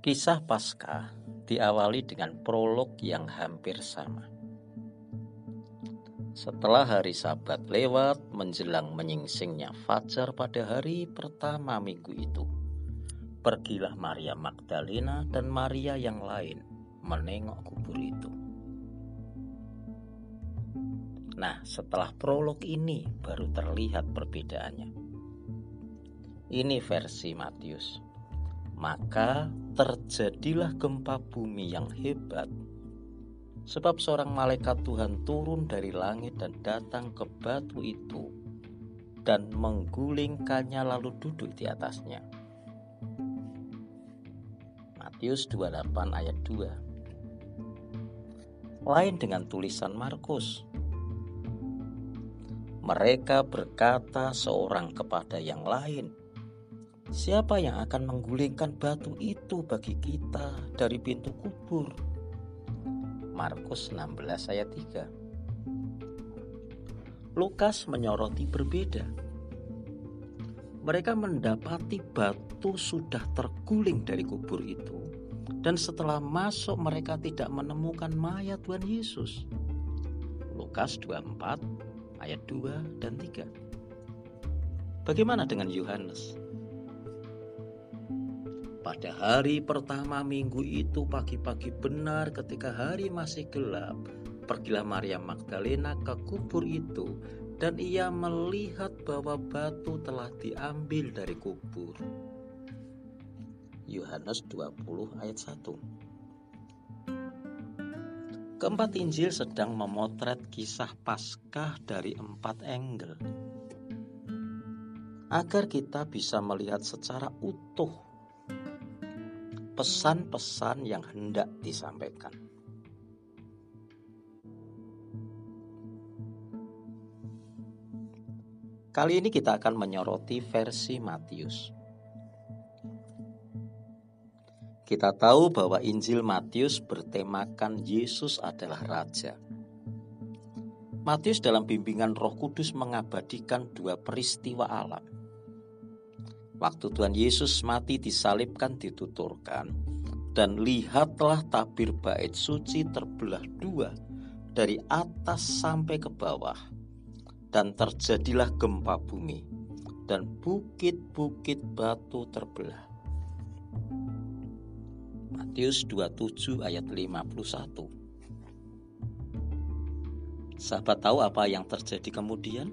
Kisah Paskah diawali dengan prolog yang hampir sama. Setelah hari Sabat lewat menjelang menyingsingnya fajar pada hari pertama minggu itu, pergilah Maria Magdalena dan Maria yang lain menengok kubur itu. Nah, setelah prolog ini baru terlihat perbedaannya. Ini versi Matius. Maka terjadilah gempa bumi yang hebat. Sebab seorang malaikat Tuhan turun dari langit dan datang ke batu itu dan menggulingkannya lalu duduk di atasnya. Matius 28 ayat 2 Lain dengan tulisan Markus Mereka berkata seorang kepada yang lain Siapa yang akan menggulingkan batu itu bagi kita dari pintu kubur? Markus 16 ayat 3 Lukas menyoroti berbeda Mereka mendapati batu sudah terguling dari kubur itu Dan setelah masuk mereka tidak menemukan mayat Tuhan Yesus Lukas 24 ayat 2 dan 3 Bagaimana dengan Yohanes? Pada hari pertama minggu itu pagi-pagi benar ketika hari masih gelap, pergilah Maria Magdalena ke kubur itu dan ia melihat bahwa batu telah diambil dari kubur. Yohanes 20 ayat 1 Keempat Injil sedang memotret kisah Paskah dari empat angle agar kita bisa melihat secara utuh pesan-pesan yang hendak disampaikan. Kali ini kita akan menyoroti versi Matius. Kita tahu bahwa Injil Matius bertemakan Yesus adalah Raja. Matius dalam bimbingan Roh Kudus mengabadikan dua peristiwa alam Waktu Tuhan Yesus mati disalibkan dituturkan dan lihatlah tabir bait suci terbelah dua dari atas sampai ke bawah dan terjadilah gempa bumi dan bukit-bukit batu terbelah. Matius 27 ayat 51. Sahabat tahu apa yang terjadi kemudian?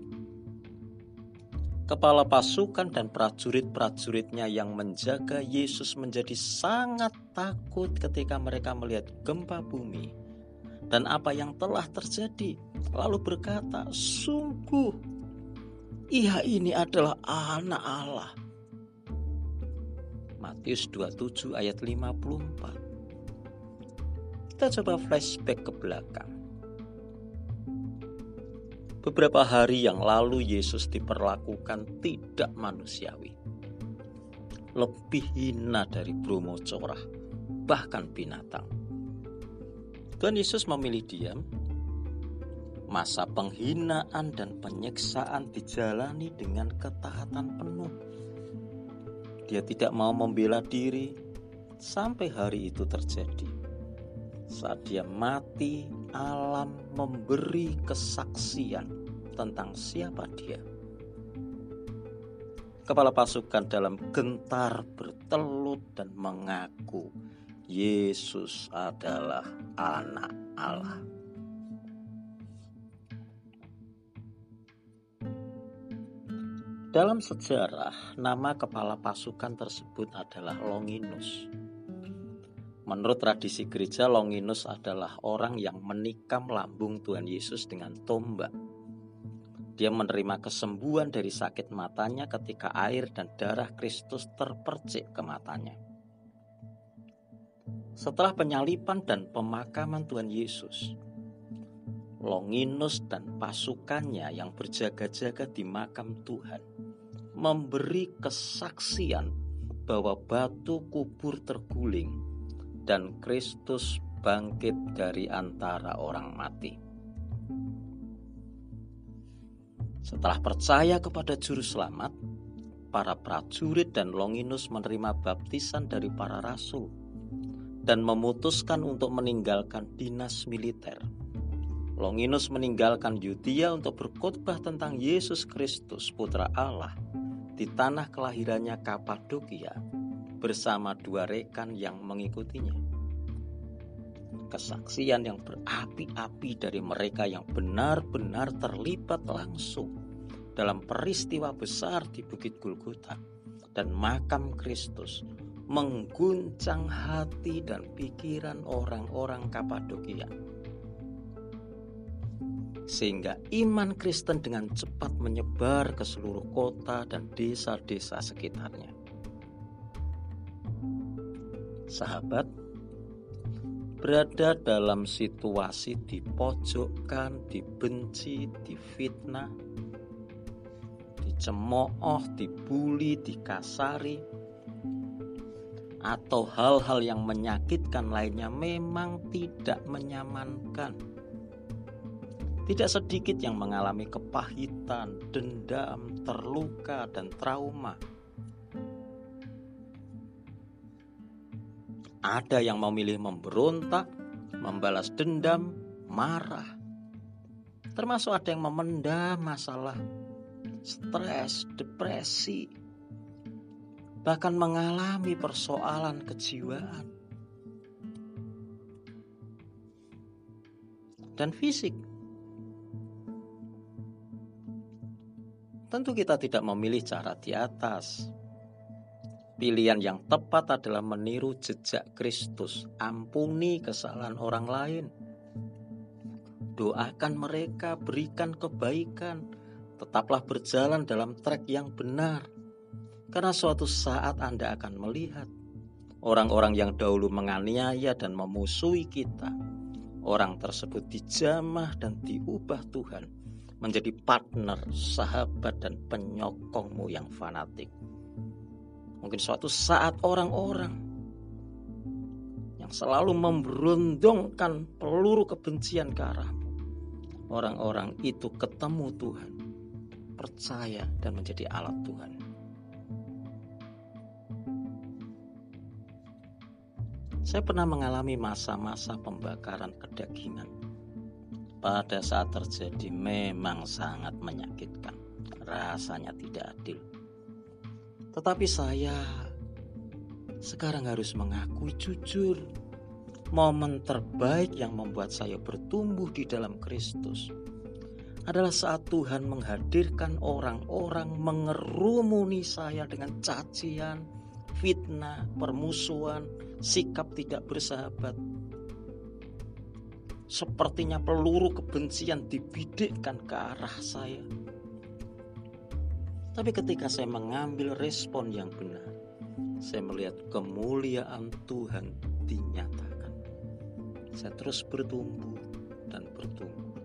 Kepala pasukan dan prajurit-prajuritnya yang menjaga Yesus menjadi sangat takut ketika mereka melihat gempa bumi dan apa yang telah terjadi. Lalu berkata, "Sungguh, ia ini adalah anak Allah." Matius 27 ayat 54. Kita coba flashback ke belakang. Beberapa hari yang lalu Yesus diperlakukan tidak manusiawi. Lebih hina dari Bromo corah, bahkan binatang. Tuhan Yesus memilih diam. Masa penghinaan dan penyiksaan dijalani dengan ketaatan penuh. Dia tidak mau membela diri sampai hari itu terjadi. Saat dia mati, alam memberi kesaksian tentang siapa dia. Kepala pasukan dalam gentar bertelut dan mengaku Yesus adalah anak Allah. Dalam sejarah, nama kepala pasukan tersebut adalah Longinus. Menurut tradisi gereja, Longinus adalah orang yang menikam lambung Tuhan Yesus dengan tombak dia menerima kesembuhan dari sakit matanya ketika air dan darah Kristus terpercik ke matanya. Setelah penyalipan dan pemakaman Tuhan Yesus, Longinus dan pasukannya yang berjaga-jaga di makam Tuhan memberi kesaksian bahwa batu kubur terguling dan Kristus bangkit dari antara orang mati. Setelah percaya kepada Juru Selamat, para prajurit dan Longinus menerima baptisan dari para rasul dan memutuskan untuk meninggalkan dinas militer. Longinus meninggalkan Yudea untuk berkhotbah tentang Yesus Kristus, Putra Allah, di tanah kelahirannya Kapadokia bersama dua rekan yang mengikutinya. Kesaksian yang berapi-api dari mereka yang benar-benar terlibat langsung dalam peristiwa besar di Bukit Gulgota dan makam Kristus mengguncang hati dan pikiran orang-orang Kapadokia sehingga iman Kristen dengan cepat menyebar ke seluruh kota dan desa-desa sekitarnya. Sahabat, berada dalam situasi dipojokkan, dibenci, difitnah, dicemooh, dibully, dikasari, atau hal-hal yang menyakitkan lainnya memang tidak menyamankan tidak sedikit yang mengalami kepahitan, dendam, terluka, dan trauma. Ada yang memilih memberontak, membalas dendam, marah. Termasuk ada yang memendam masalah, stres, depresi, bahkan mengalami persoalan kejiwaan dan fisik. Tentu kita tidak memilih cara di atas. Pilihan yang tepat adalah meniru jejak Kristus, ampuni kesalahan orang lain. Doakan mereka, berikan kebaikan, tetaplah berjalan dalam trek yang benar. Karena suatu saat Anda akan melihat orang-orang yang dahulu menganiaya dan memusuhi kita. Orang tersebut dijamah dan diubah Tuhan menjadi partner, sahabat, dan penyokongmu yang fanatik. Mungkin suatu saat orang-orang yang selalu memberundungkan peluru kebencian ke arahmu, orang-orang itu ketemu Tuhan, percaya, dan menjadi alat Tuhan. Saya pernah mengalami masa-masa pembakaran kedagingan pada saat terjadi memang sangat menyakitkan. Rasanya tidak adil. Tetapi saya sekarang harus mengakui jujur momen terbaik yang membuat saya bertumbuh di dalam Kristus adalah saat Tuhan menghadirkan orang-orang mengerumuni saya dengan cacian, fitnah, permusuhan, sikap tidak bersahabat, Sepertinya peluru kebencian dibidikkan ke arah saya. Tapi ketika saya mengambil respon yang benar, saya melihat kemuliaan Tuhan dinyatakan. Saya terus bertumbuh dan bertumbuh.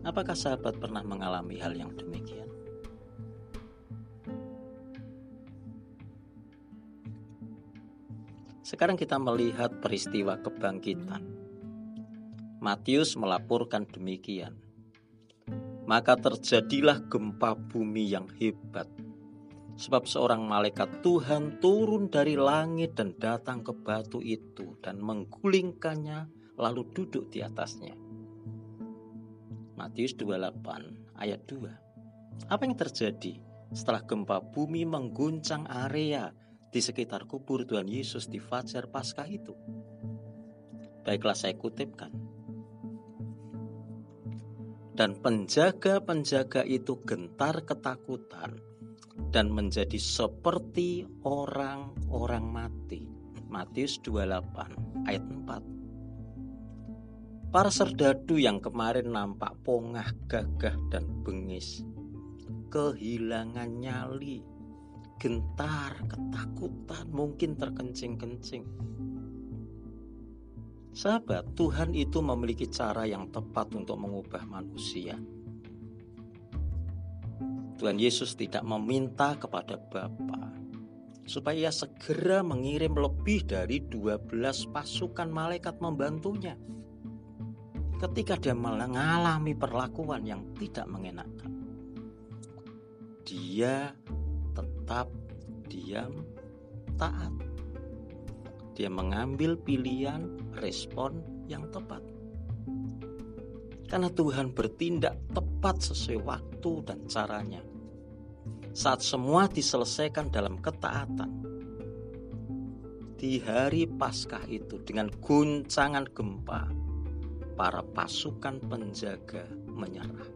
Apakah sahabat pernah mengalami hal yang demikian? Sekarang kita melihat peristiwa kebangkitan. Matius melaporkan demikian. Maka terjadilah gempa bumi yang hebat. Sebab seorang malaikat Tuhan turun dari langit dan datang ke batu itu dan menggulingkannya lalu duduk di atasnya. Matius 28 ayat 2. Apa yang terjadi setelah gempa bumi mengguncang area di sekitar kubur Tuhan Yesus di Fajar Paskah itu. Baiklah saya kutipkan. Dan penjaga-penjaga itu gentar ketakutan dan menjadi seperti orang-orang mati. Matius 28 ayat 4. Para serdadu yang kemarin nampak pongah, gagah, dan bengis kehilangan nyali gentar, ketakutan, mungkin terkencing-kencing. Sahabat, Tuhan itu memiliki cara yang tepat untuk mengubah manusia. Tuhan Yesus tidak meminta kepada Bapa supaya segera mengirim lebih dari 12 pasukan malaikat membantunya. Ketika dia mengalami perlakuan yang tidak mengenakan. Dia tetap diam taat. Dia mengambil pilihan respon yang tepat. Karena Tuhan bertindak tepat sesuai waktu dan caranya. Saat semua diselesaikan dalam ketaatan. Di hari Paskah itu dengan guncangan gempa, para pasukan penjaga menyerah.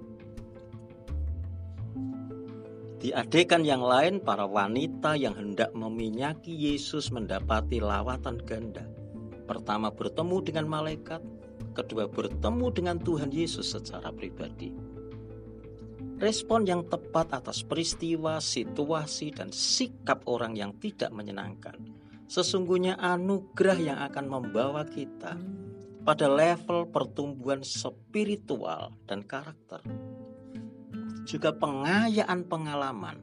Di adegan yang lain, para wanita yang hendak meminyaki Yesus mendapati lawatan ganda. Pertama bertemu dengan malaikat, kedua bertemu dengan Tuhan Yesus secara pribadi. Respon yang tepat atas peristiwa, situasi, dan sikap orang yang tidak menyenangkan sesungguhnya anugerah yang akan membawa kita pada level pertumbuhan spiritual dan karakter juga pengayaan pengalaman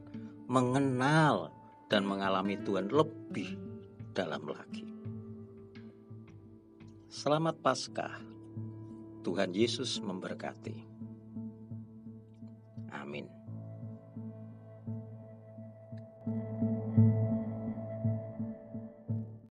mengenal dan mengalami Tuhan lebih dalam lagi. Selamat Paskah. Tuhan Yesus memberkati. Amin.